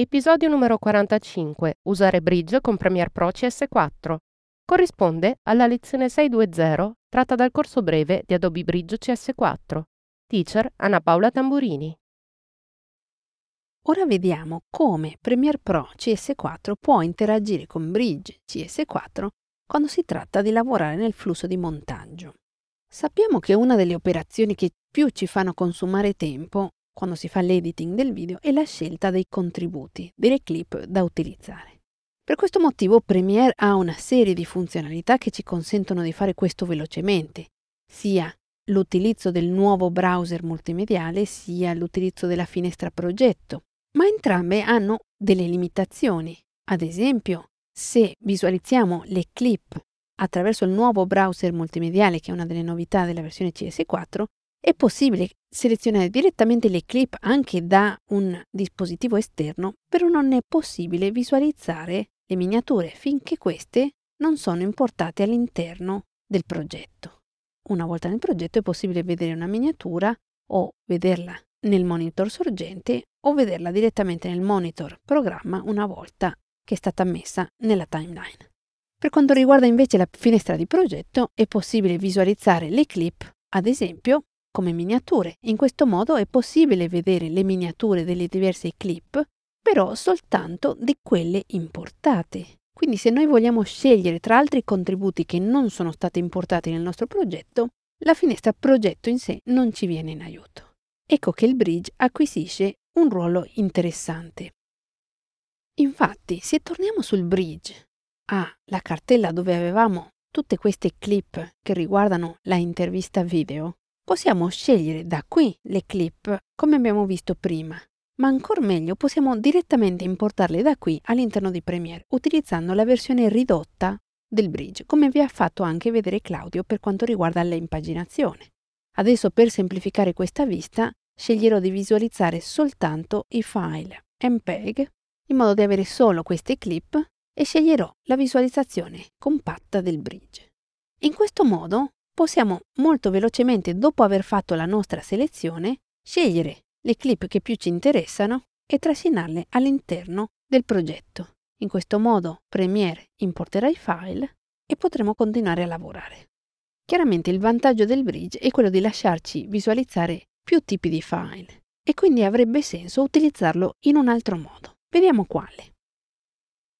Episodio numero 45. Usare Bridge con Premiere Pro CS4. Corrisponde alla lezione 620 tratta dal corso breve di Adobe Bridge CS4. Teacher Anna Paola Tamburini. Ora vediamo come Premiere Pro CS4 può interagire con Bridge CS4 quando si tratta di lavorare nel flusso di montaggio. Sappiamo che una delle operazioni che più ci fanno consumare tempo quando si fa l'editing del video è la scelta dei contributi, delle clip da utilizzare. Per questo motivo Premiere ha una serie di funzionalità che ci consentono di fare questo velocemente, sia l'utilizzo del nuovo browser multimediale sia l'utilizzo della finestra progetto, ma entrambe hanno delle limitazioni. Ad esempio, se visualizziamo le clip attraverso il nuovo browser multimediale, che è una delle novità della versione CS4, è possibile selezionare direttamente le clip anche da un dispositivo esterno, però non è possibile visualizzare le miniature finché queste non sono importate all'interno del progetto. Una volta nel progetto è possibile vedere una miniatura o vederla nel monitor sorgente o vederla direttamente nel monitor programma una volta che è stata messa nella timeline. Per quanto riguarda invece la finestra di progetto è possibile visualizzare le clip, ad esempio, come miniature. In questo modo è possibile vedere le miniature delle diverse clip, però soltanto di quelle importate. Quindi se noi vogliamo scegliere tra altri contributi che non sono stati importati nel nostro progetto, la finestra progetto in sé non ci viene in aiuto. Ecco che il bridge acquisisce un ruolo interessante. Infatti, se torniamo sul bridge alla cartella dove avevamo tutte queste clip che riguardano la intervista video, Possiamo scegliere da qui le clip come abbiamo visto prima, ma ancora meglio possiamo direttamente importarle da qui all'interno di Premiere utilizzando la versione ridotta del bridge, come vi ha fatto anche vedere Claudio per quanto riguarda l'impaginazione. Adesso per semplificare questa vista sceglierò di visualizzare soltanto i file MPEG in modo da avere solo queste clip e sceglierò la visualizzazione compatta del bridge. In questo modo possiamo molto velocemente, dopo aver fatto la nostra selezione, scegliere le clip che più ci interessano e trascinarle all'interno del progetto. In questo modo Premiere importerà i file e potremo continuare a lavorare. Chiaramente il vantaggio del bridge è quello di lasciarci visualizzare più tipi di file e quindi avrebbe senso utilizzarlo in un altro modo. Vediamo quale.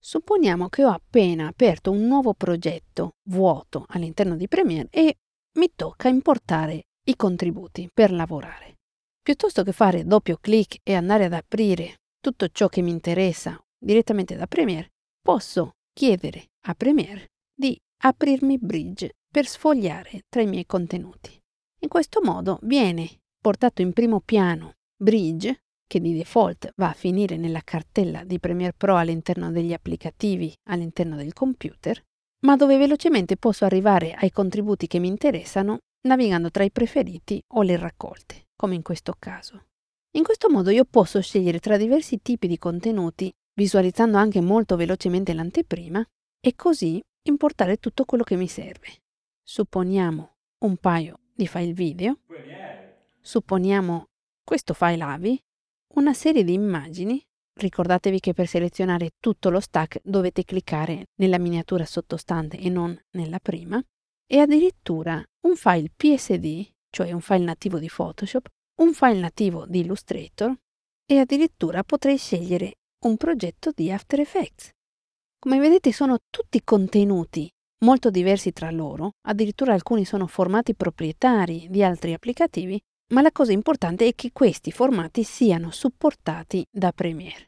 Supponiamo che ho appena aperto un nuovo progetto vuoto all'interno di Premiere e mi tocca importare i contributi per lavorare. Piuttosto che fare doppio clic e andare ad aprire tutto ciò che mi interessa direttamente da Premiere, posso chiedere a Premiere di aprirmi Bridge per sfogliare tra i miei contenuti. In questo modo viene portato in primo piano Bridge, che di default va a finire nella cartella di Premiere Pro all'interno degli applicativi all'interno del computer, ma dove velocemente posso arrivare ai contributi che mi interessano navigando tra i preferiti o le raccolte, come in questo caso. In questo modo io posso scegliere tra diversi tipi di contenuti, visualizzando anche molto velocemente l'anteprima, e così importare tutto quello che mi serve. Supponiamo un paio di file video, supponiamo questo file AVI, una serie di immagini Ricordatevi che per selezionare tutto lo stack dovete cliccare nella miniatura sottostante e non nella prima, e addirittura un file PSD, cioè un file nativo di Photoshop, un file nativo di Illustrator e addirittura potrei scegliere un progetto di After Effects. Come vedete sono tutti contenuti molto diversi tra loro, addirittura alcuni sono formati proprietari di altri applicativi, ma la cosa importante è che questi formati siano supportati da Premiere.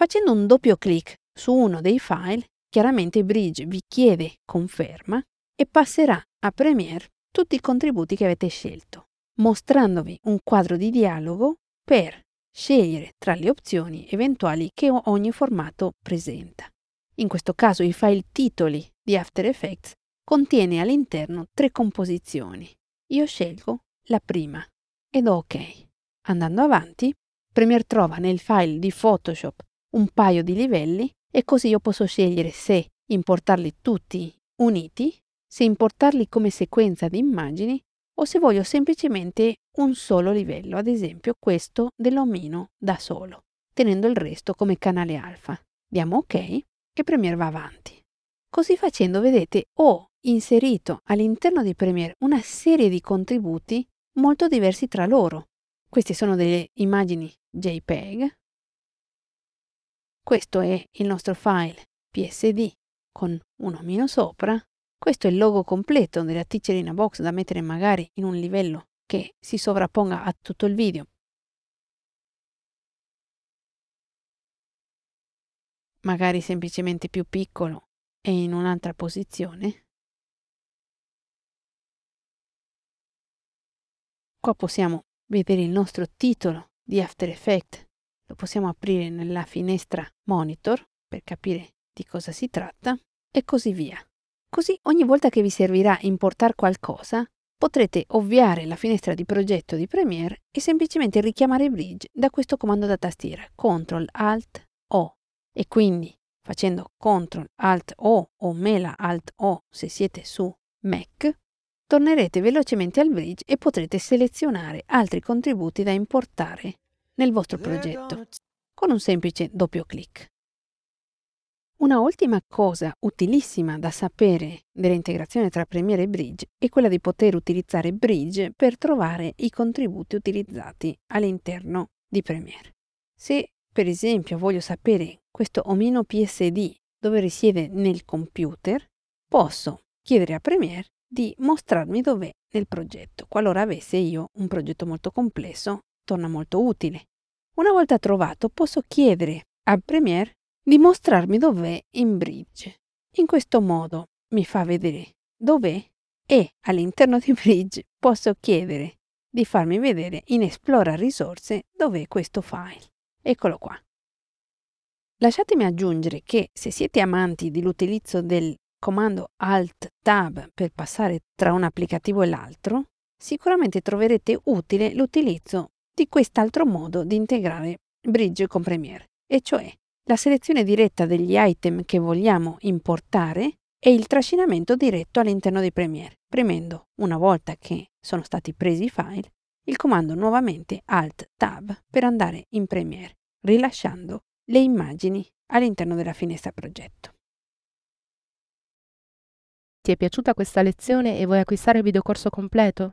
Facendo un doppio clic su uno dei file, chiaramente Bridge vi chiede conferma e passerà a Premiere tutti i contributi che avete scelto, mostrandovi un quadro di dialogo per scegliere tra le opzioni eventuali che ogni formato presenta. In questo caso i file titoli di After Effects contiene all'interno tre composizioni. Io scelgo la prima e do OK. Andando avanti, Premiere trova nel file di Photoshop un paio di livelli e così io posso scegliere se importarli tutti uniti, se importarli come sequenza di immagini o se voglio semplicemente un solo livello, ad esempio questo dell'omino da solo, tenendo il resto come canale alfa. Diamo OK e Premiere va avanti. Così facendo, vedete, ho inserito all'interno di Premiere una serie di contributi molto diversi tra loro. Queste sono delle immagini JPEG. Questo è il nostro file PSD con un omino sopra. Questo è il logo completo della Teacherina Box da mettere magari in un livello che si sovrapponga a tutto il video. Magari semplicemente più piccolo e in un'altra posizione. Qua possiamo vedere il nostro titolo di After Effects. Lo possiamo aprire nella finestra Monitor per capire di cosa si tratta e così via. Così ogni volta che vi servirà importare qualcosa, potrete ovviare la finestra di progetto di Premiere e semplicemente richiamare Bridge da questo comando da tastiera CTRL ALT O e quindi facendo CTRL ALT O o Mela ALT O se siete su Mac, tornerete velocemente al bridge e potrete selezionare altri contributi da importare nel vostro progetto con un semplice doppio clic. Una ultima cosa utilissima da sapere dell'integrazione tra Premiere e Bridge è quella di poter utilizzare Bridge per trovare i contributi utilizzati all'interno di Premiere. Se per esempio voglio sapere questo omino PSD dove risiede nel computer, posso chiedere a Premiere di mostrarmi dov'è nel progetto. Qualora avesse io un progetto molto complesso, torna molto utile. Una volta trovato, posso chiedere a Premiere di mostrarmi dov'è in Bridge. In questo modo mi fa vedere dov'è e all'interno di Bridge posso chiedere di farmi vedere in Esplora risorse dov'è questo file. Eccolo qua. Lasciatemi aggiungere che se siete amanti dell'utilizzo del comando Alt Tab per passare tra un applicativo e l'altro, sicuramente troverete utile l'utilizzo di quest'altro modo di integrare Bridge con Premiere, e cioè la selezione diretta degli item che vogliamo importare e il trascinamento diretto all'interno di Premiere, premendo, una volta che sono stati presi i file, il comando nuovamente Alt Tab per andare in Premiere, rilasciando le immagini all'interno della finestra progetto. Ti è piaciuta questa lezione e vuoi acquistare il videocorso completo?